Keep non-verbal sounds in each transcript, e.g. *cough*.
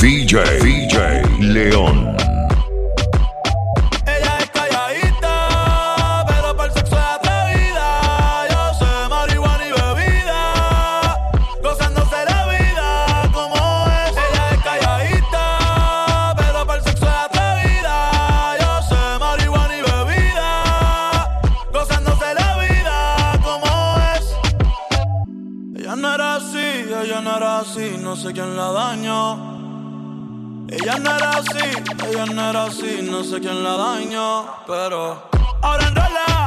DJ, VJ León. Ella es calladita, pero para el sexo de atrevida. Yo sé marihuana y bebida, gozándose la vida como es. Ella es calladita, pero para el sexo de atrevida. Yo sé marihuana y bebida, gozándose la vida como es. Ella no era así, ella no era así, no sé quién la daño. Ella no era así, ella no era así, no sé quién la dañó, pero ahora enrola.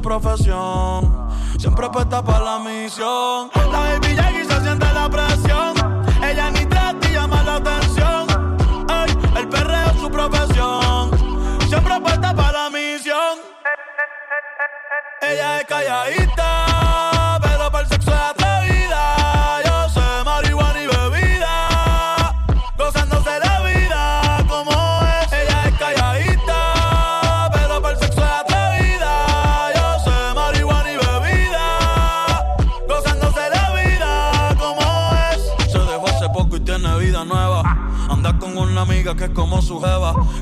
profesión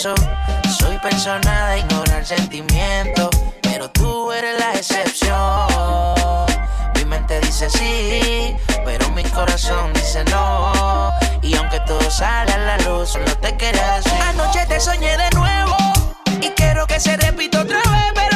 beso. Soy persona de ignorar sentimientos, pero tú eres la excepción. Mi mente dice sí, pero mi corazón dice no. Y aunque todo sale a la luz, no te quedas. Anoche te soñé de nuevo y quiero que se repita otra vez. Pero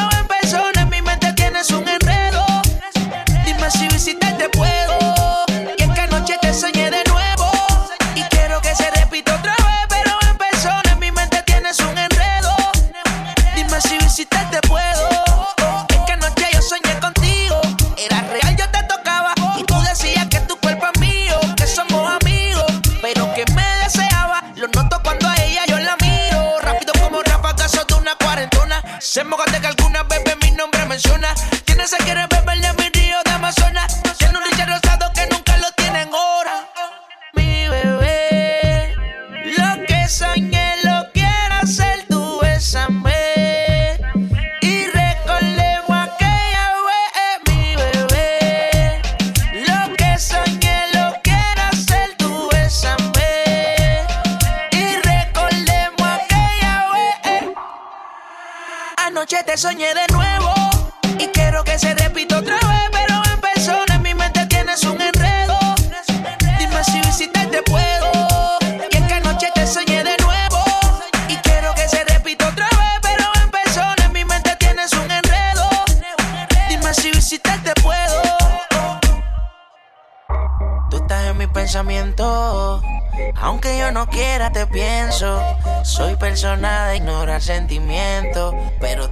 sentimientos, pero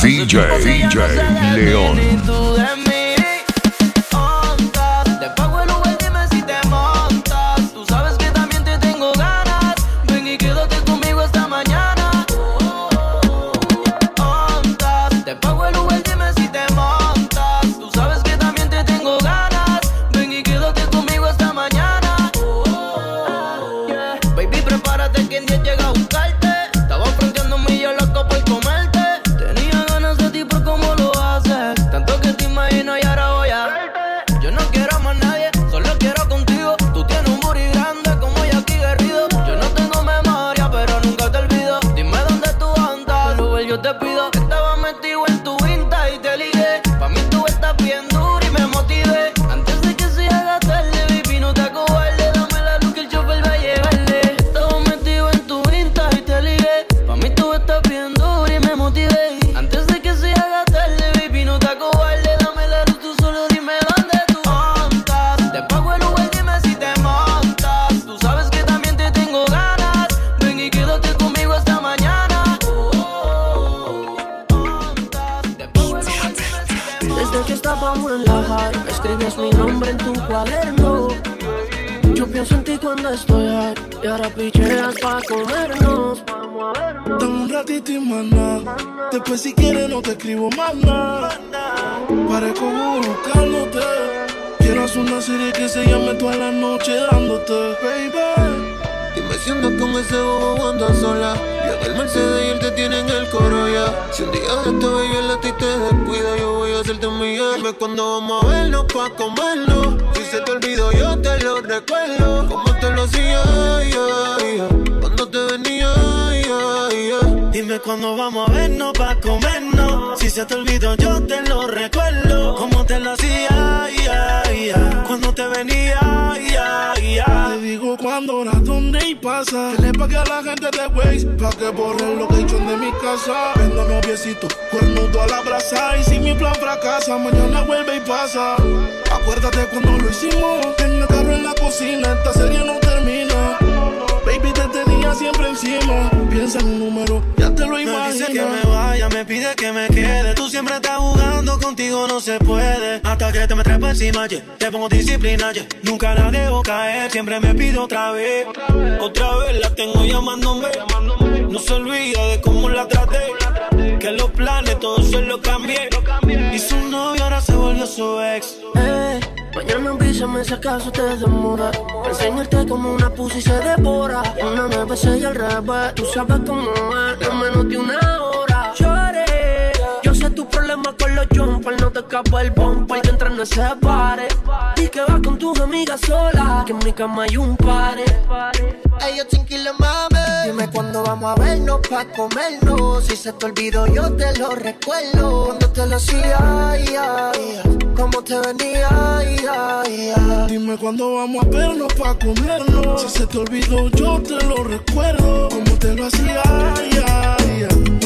DJ, DJ León. Después si quieres no te escribo más nada. Parezco buscándote. Quiero hacer una serie que se llame toda la noche dándote, baby. Dime si con ese bobo andas sola. Y en el Mercedes y él te tiene en el coro ya. Si un día de este baby el a ti te descuida, yo voy a hacerte un millón. Dime cuando vamos a vernos pa' comernos. Si se te olvidó, yo te lo recuerdo. Como te lo hacía, cuando te venía, Dime cuándo vamos a vernos pa' comernos. Si se te olvidó, yo te lo recuerdo. Como te lo hacía, cuando te venía, Cuándo, la dónde y pasa. Que le pague a la gente de Waze pa' que borren lo que hecho de mi casa. Vendo noviecito, cuernudo a la brasa. Y si mi plan fracasa, mañana vuelve y pasa. Acuérdate cuando lo hicimos. En el carro en la cocina, esta serie no termina. Baby, te siempre encima. Piensa en un número, ya te lo imaginas. Me dice que me vaya, me pide que me quede. Tú siempre estás jugando, contigo no se puede. Hasta que te me trepo encima, yeah. te pongo disciplina, yeah. Nunca la dejo caer, siempre me pido otra vez. Otra vez la tengo llamándome. No se olvida de cómo la traté. Que los planes todos se los cambié. Y su novio ahora se volvió su ex. Eh. Mañana avísame si acaso te demora. Enseñarte como una pussy se devora. Una nueve y al revés. Tú sabes cómo es. En menos de una hora. Problema con los jumper, no te escapa el bumper que entra no se pare. Y que vas con tus amigas sola, que en mi cama hay un pare. Ey, yo tranquilo, mami. Dime cuándo vamos a vernos pa' comernos. Si se te olvidó, yo te lo recuerdo. Cuando te lo hacía, ay, ay, cómo te venía, ay, ay, ay. Dime cuándo vamos a vernos pa' comernos. Si se te olvidó, yo te lo recuerdo. Como te lo hacía, ay, ay, ay.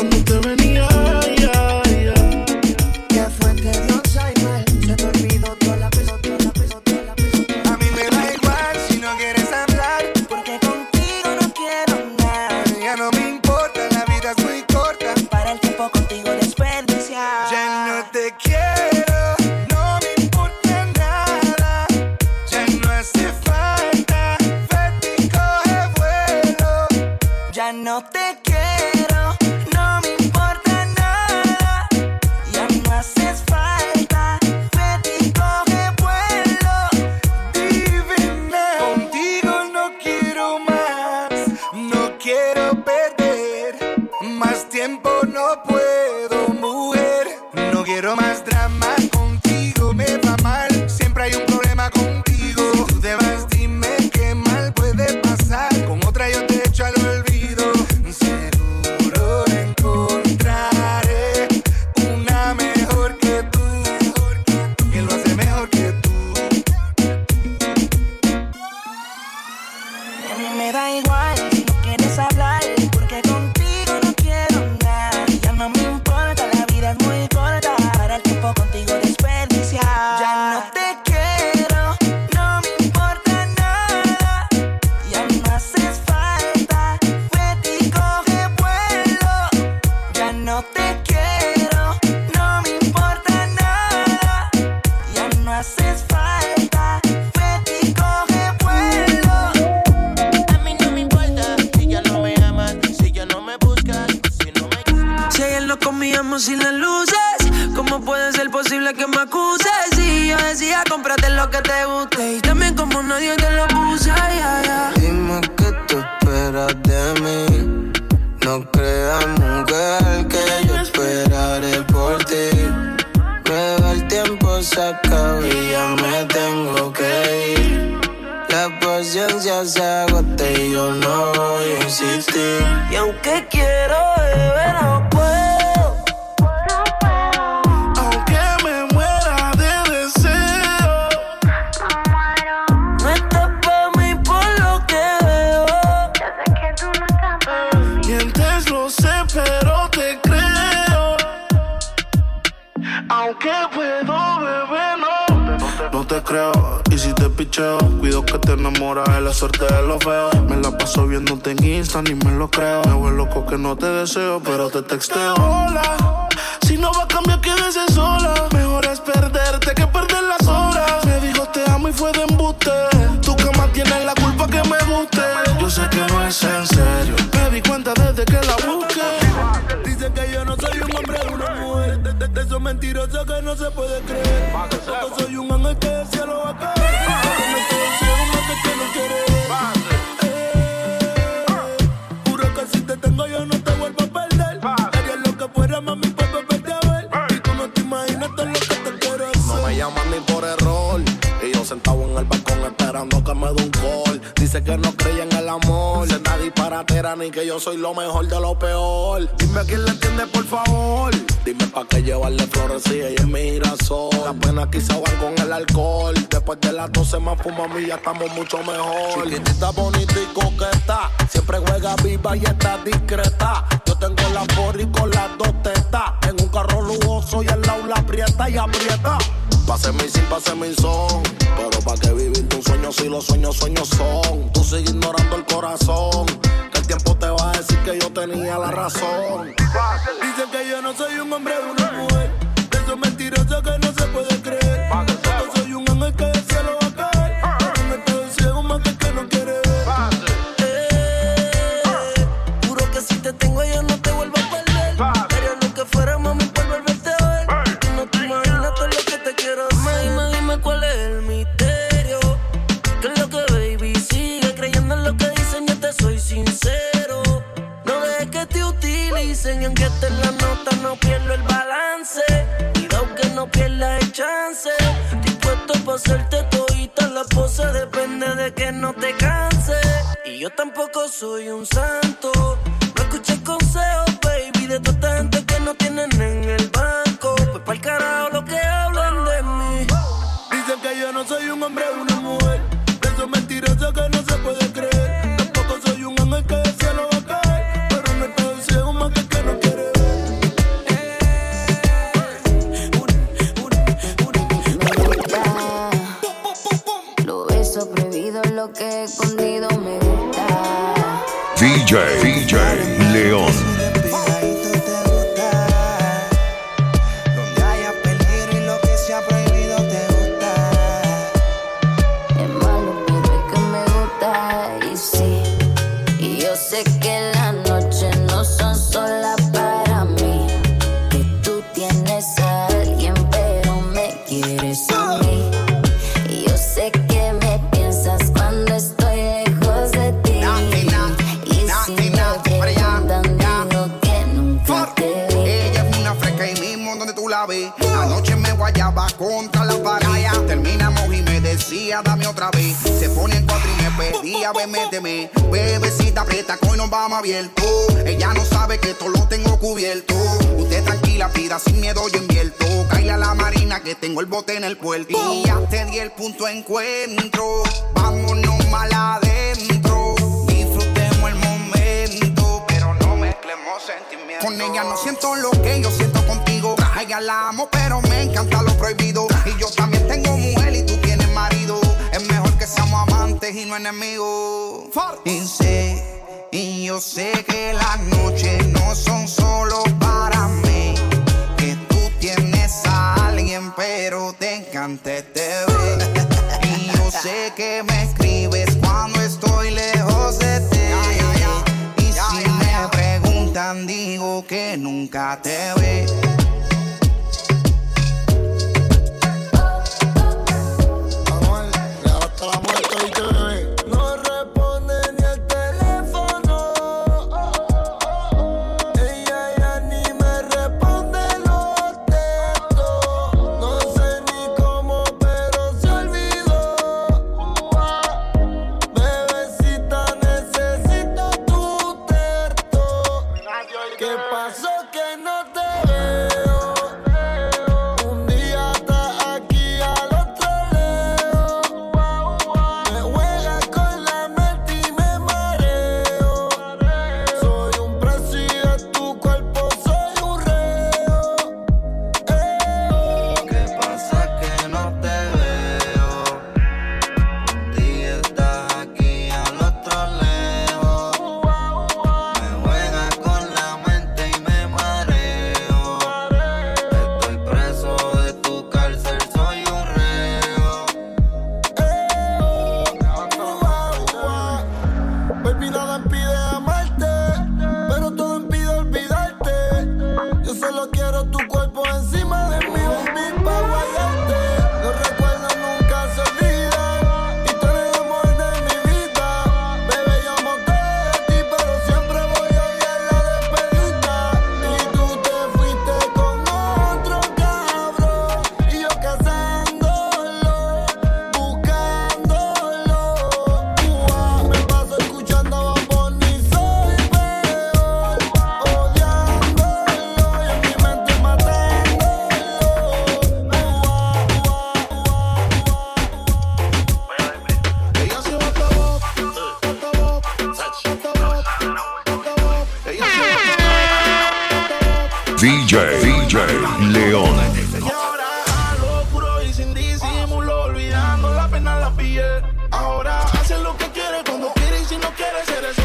Y si te picheo, cuido que te enamoras de la suerte de los feos. Me la paso viéndote en Insta, ni me lo creo. Me vuelvo loco que no te deseo, pero te texteo. Hola, si no va a cambiar, quédese sola. Soy un hombre, una mujer. De, de- de esos mentirosos que no se puede creer. Tampoco soy un ángel que del cielo va a caer. No estoy ciego, no quiere ver. Eh, Juro que si te tengo yo no te vuelvo a perder. Haría lo que fuera, mami, por volverte a ver. Y tú no te imaginas todo lo que te quiero hacer. No me llaman ni por error. Y yo sentado en el balcón esperando que me dé un. Dice que no creía en el amor. Senta disparatera ni que yo soy lo mejor de lo peor. Dime a quién le entiende, por favor. Dime pa' qué llevarle flores si ella es mi girasol. Las penas quizá van con el alcohol. Después de las 12 más fuma y ya estamos mucho mejor. Chiquitita, bonita y coqueta. Siempre juega viva y está discreta. Yo tengo la y con las dos tetas. En un carro lujoso y al lado la aprieta y aprieta. Pase mi sin, pase mi son. Pero pa' que vivir un sueño si los sueños, sueños son. Tú sigues ignorando el corazón. Que el tiempo te va a decir que yo tenía la razón. Dicen que yo no soy un hombre, una mujer. De esos mentirosos que no se puede creer. que te utilicen y aunque esté en la nota no pierdo el balance. Cuidado que no pierdas el chance. Dispuesto para hacerte todita la posa depende de que no te canse. Y yo tampoco soy un santo. No escuches consejos, baby, de toda gente que no tienen en el banco. Pues para el carajo lo que hablan de mí. Dicen que yo no soy un hombre, una DJ, DJ León. Bebecita aprieta, que hoy nos vamos abierto. Ella no sabe que todo lo tengo cubierto. Usted tranquila, pida sin miedo, yo invierto. Caila la marina que tengo el bote en el puerto. Y ya te di el punto encuentro. Vámonos mal adentro. Disfrutemos el momento, pero no mezclemos sentimientos. Con ella no siento lo que yo siento contigo. Ella la amo, pero me encanta lo prohibido y sé, y yo sé que las noches no son solo para mí. Que tú tienes a alguien, pero te encanta este te. *laughs* Y yo sé que me escribes cuando estoy lejos de ti. Y si me preguntan, digo que nunca te ve.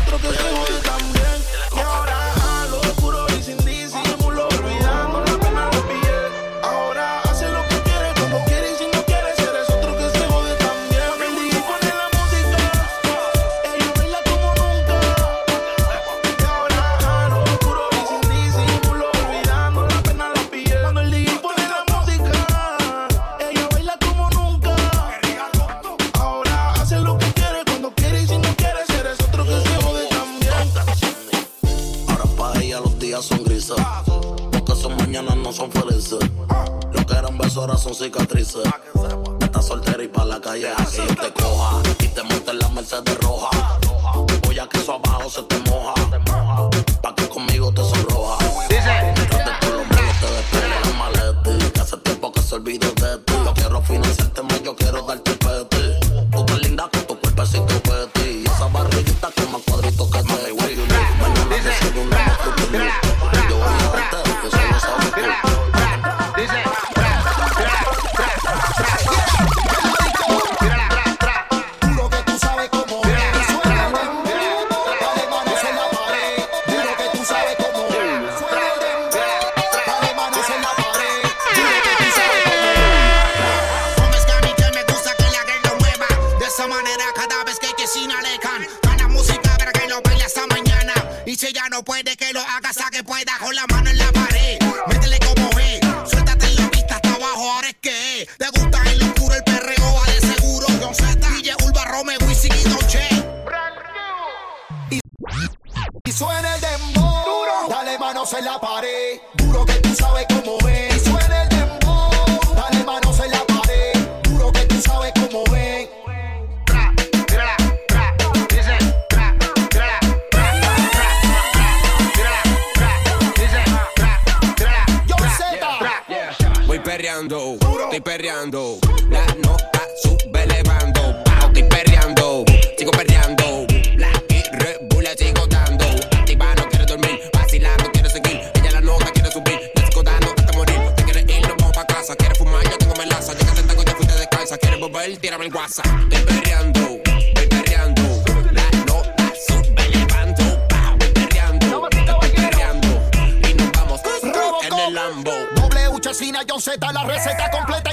otro que se jode también. horas son cicatrices. Estás soltera y pa' la calle así yo te coja. Y te monta en la Mercedes roja. Voy a que eso abajo se te moja. estoy perreando. La nota sube elevando, Pau, estoy perreando, sigo perreando. La y Red sigo dando. Activa, no quiero dormir, vacilando, quiero seguir. Ella la nota quiere subir, le sigo hasta morir. Te quieres ir, nos vamos pa' casa. Quieres fumar, yo tengo melaza. Llega el tango, yo fuiste descalza. Quieres volver, tírame el guasa. Estoy perreando. la receta completa.